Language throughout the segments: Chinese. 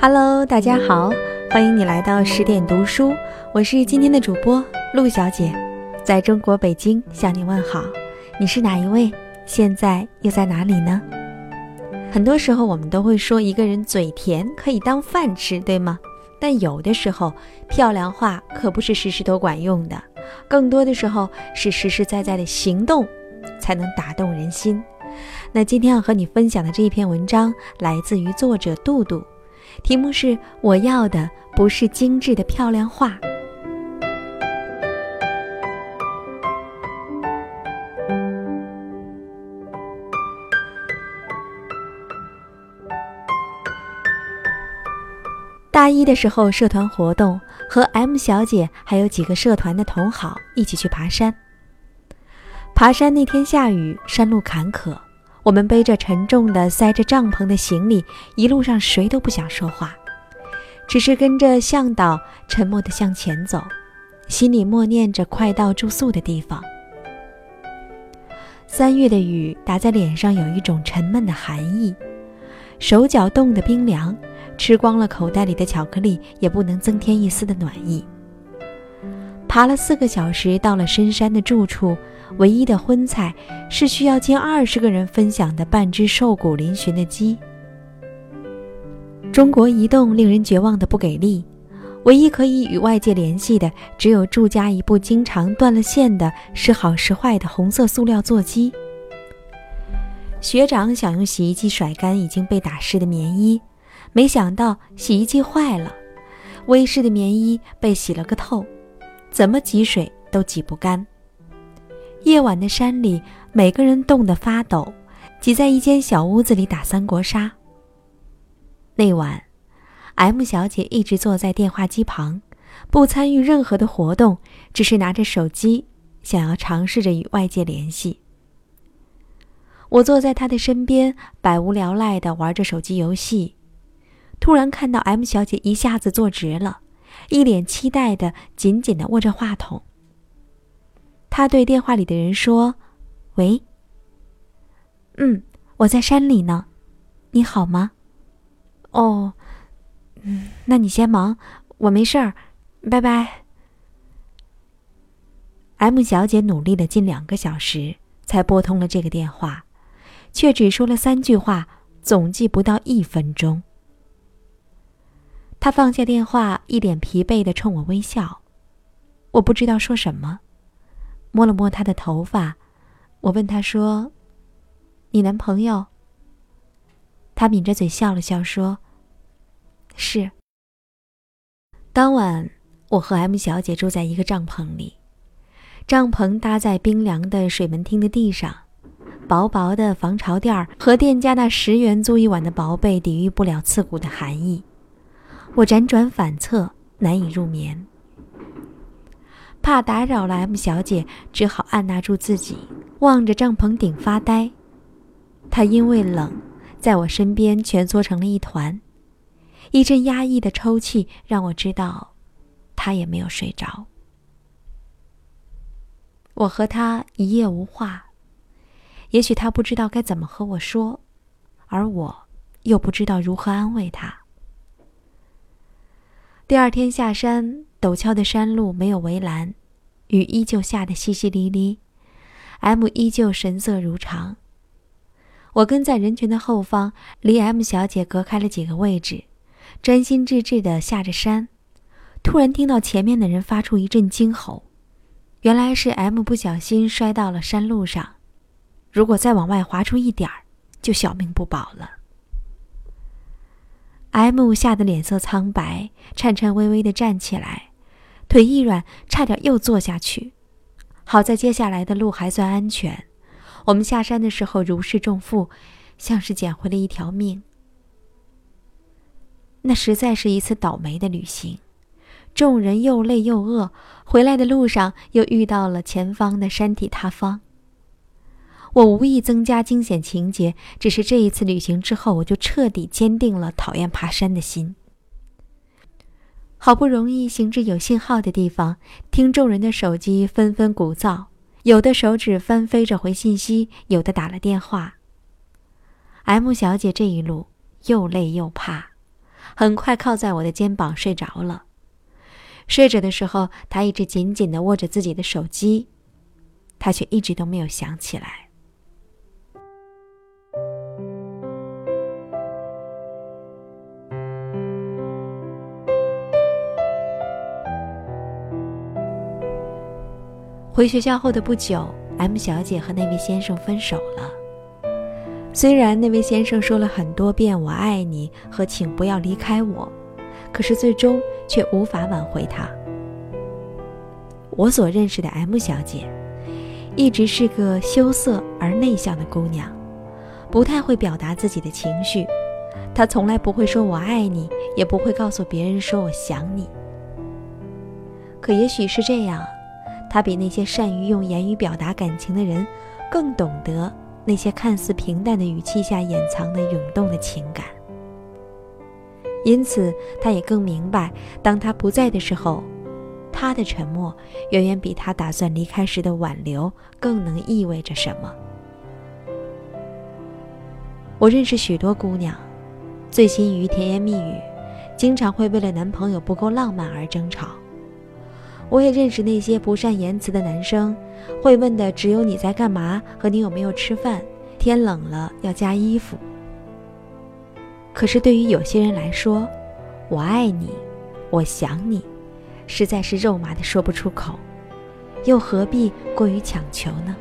Hello，大家好，欢迎你来到十点读书，我是今天的主播陆小姐，在中国北京向你问好。你是哪一位？现在又在哪里呢？很多时候我们都会说一个人嘴甜可以当饭吃，对吗？但有的时候漂亮话可不是时时都管用的，更多的时候是实实在在的行动才能打动人心。那今天要和你分享的这一篇文章来自于作者杜杜。题目是：我要的不是精致的漂亮话。大一的时候，社团活动和 M 小姐还有几个社团的同好一起去爬山。爬山那天下雨，山路坎坷。我们背着沉重的、塞着帐篷的行李，一路上谁都不想说话，只是跟着向导沉默地向前走，心里默念着快到住宿的地方。三月的雨打在脸上，有一种沉闷的寒意，手脚冻得冰凉，吃光了口袋里的巧克力，也不能增添一丝的暖意。爬了四个小时，到了深山的住处。唯一的荤菜是需要近二十个人分享的半只瘦骨嶙峋的鸡。中国移动令人绝望的不给力，唯一可以与外界联系的只有住家一部经常断了线的时好时坏的红色塑料座机。学长想用洗衣机甩干已经被打湿的棉衣，没想到洗衣机坏了，微湿的棉衣被洗了个透，怎么挤水都挤不干。夜晚的山里，每个人冻得发抖，挤在一间小屋子里打三国杀。那晚，M 小姐一直坐在电话机旁，不参与任何的活动，只是拿着手机，想要尝试着与外界联系。我坐在她的身边，百无聊赖地玩着手机游戏，突然看到 M 小姐一下子坐直了，一脸期待的紧紧的握着话筒。他对电话里的人说：“喂，嗯，我在山里呢，你好吗？哦，嗯，那你先忙，我没事儿，拜拜。”M 小姐努力了近两个小时才拨通了这个电话，却只说了三句话，总计不到一分钟。他放下电话，一脸疲惫的冲我微笑，我不知道说什么。摸了摸他的头发，我问他说：“你男朋友？”他抿着嘴笑了笑说：“是。”当晚，我和 M 小姐住在一个帐篷里，帐篷搭在冰凉的水门厅的地上，薄薄的防潮垫儿和店家那十元租一晚的薄被抵御不了刺骨的寒意，我辗转反侧，难以入眠。怕打扰了 M 小姐，只好按捺住自己，望着帐篷顶发呆。她因为冷，在我身边蜷缩成了一团。一阵压抑的抽泣让我知道，她也没有睡着。我和她一夜无话，也许她不知道该怎么和我说，而我又不知道如何安慰她。第二天下山。陡峭的山路没有围栏，雨依旧下得淅淅沥沥。M 依旧神色如常。我跟在人群的后方，离 M 小姐隔开了几个位置，专心致志地下着山。突然听到前面的人发出一阵惊吼，原来是 M 不小心摔到了山路上，如果再往外滑出一点儿，就小命不保了。M 吓得脸色苍白，颤颤巍巍地站起来。腿一软，差点又坐下去。好在接下来的路还算安全。我们下山的时候如释重负，像是捡回了一条命。那实在是一次倒霉的旅行，众人又累又饿，回来的路上又遇到了前方的山体塌方。我无意增加惊险情节，只是这一次旅行之后，我就彻底坚定了讨厌爬山的心。好不容易行至有信号的地方，听众人的手机纷纷鼓噪，有的手指翻飞着回信息，有的打了电话。M 小姐这一路又累又怕，很快靠在我的肩膀睡着了。睡着的时候，她一直紧紧地握着自己的手机，她却一直都没有想起来。回学校后的不久，M 小姐和那位先生分手了。虽然那位先生说了很多遍“我爱你”和“请不要离开我”，可是最终却无法挽回他。我所认识的 M 小姐，一直是个羞涩而内向的姑娘，不太会表达自己的情绪。她从来不会说我爱你，也不会告诉别人说我想你。可也许是这样。他比那些善于用言语表达感情的人，更懂得那些看似平淡的语气下掩藏的涌动的情感。因此，他也更明白，当他不在的时候，他的沉默远远比他打算离开时的挽留更能意味着什么。我认识许多姑娘，醉心于甜言蜜语，经常会为了男朋友不够浪漫而争吵。我也认识那些不善言辞的男生，会问的只有你在干嘛和你有没有吃饭，天冷了要加衣服。可是对于有些人来说，我爱你，我想你，实在是肉麻的说不出口，又何必过于强求呢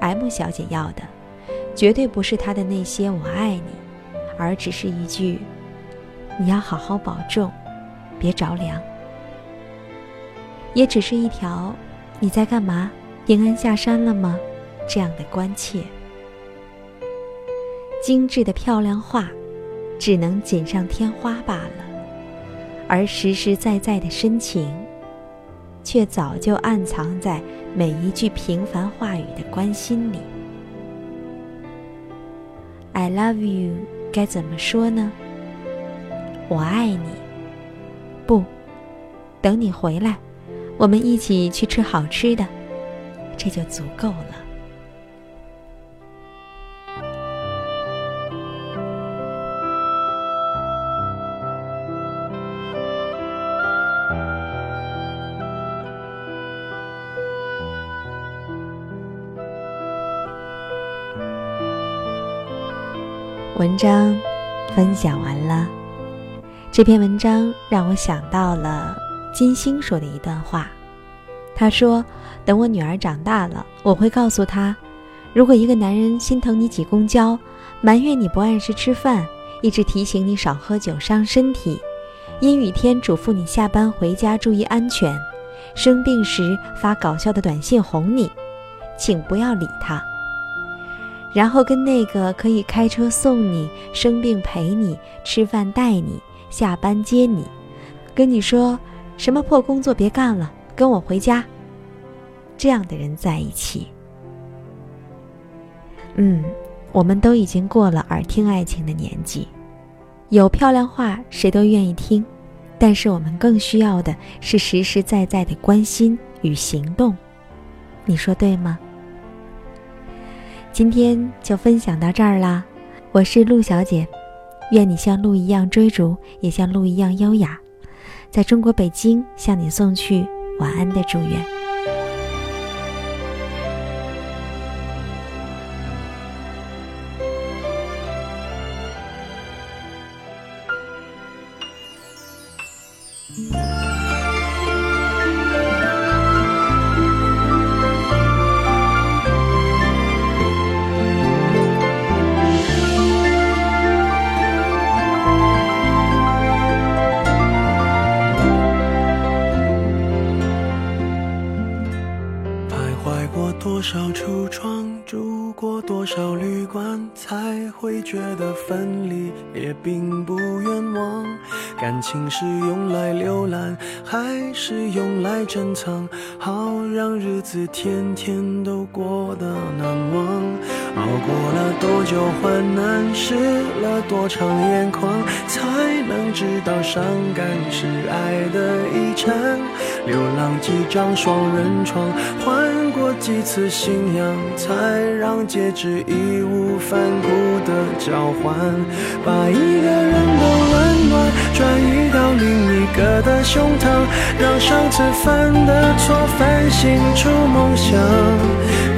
？M 小姐要的，绝对不是她的那些我爱你，而只是一句，你要好好保重，别着凉。也只是一条“你在干嘛？平安下山了吗？”这样的关切。精致的漂亮话，只能锦上添花罢了，而实实在在的深情，却早就暗藏在每一句平凡话语的关心里。I love you，该怎么说呢？我爱你。不，等你回来。我们一起去吃好吃的，这就足够了。文章分享完了，这篇文章让我想到了。金星说的一段话，他说：“等我女儿长大了，我会告诉她，如果一个男人心疼你挤公交，埋怨你不按时吃饭，一直提醒你少喝酒伤身体，阴雨天嘱咐你下班回家注意安全，生病时发搞笑的短信哄你，请不要理他。然后跟那个可以开车送你、生病陪你、吃饭带你、下班接你，跟你说。”什么破工作别干了，跟我回家。这样的人在一起，嗯，我们都已经过了耳听爱情的年纪，有漂亮话谁都愿意听，但是我们更需要的是实实在在的关心与行动。你说对吗？今天就分享到这儿啦，我是陆小姐，愿你像鹿一样追逐，也像鹿一样优雅。在中国北京，向你送去晚安的祝愿。才会觉得分离也并不冤枉，感情是用来浏览，还是用来珍藏？好让日子天天都过得难忘。熬过了多久患难，湿了多长眼眶，才。能知道伤感是爱的遗产。流浪几张双人床，换过几次信仰，才让戒指义无反顾的交换。把一个人的温暖转移到另一个的胸膛，让上次犯的错反省出梦想。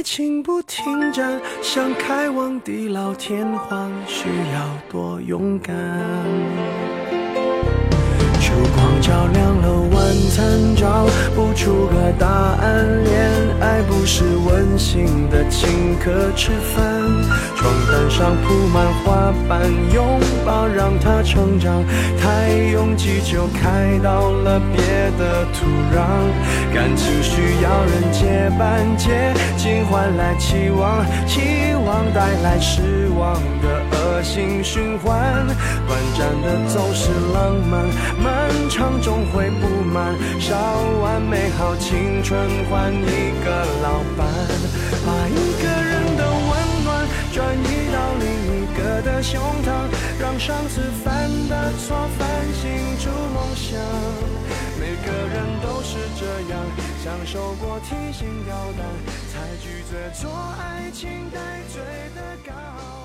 爱情不停站，想开往地老天荒，需要多勇敢。照亮了晚餐，找不出个答案。恋爱不是温馨的请客吃饭，床单上铺满花瓣，拥抱让它成长。太拥挤就开到了别的土壤，感情需要人接班，接近换来期望，期望带来失望的恶性循环。短暂的总是浪漫，漫长终会不满。烧完美好青春换一个老伴，把一个人的温暖转移到另一个的胸膛，让上次犯的错反省出梦想。每个人都是这样，享受过提心吊胆，才拒绝做爱情带罪的羔。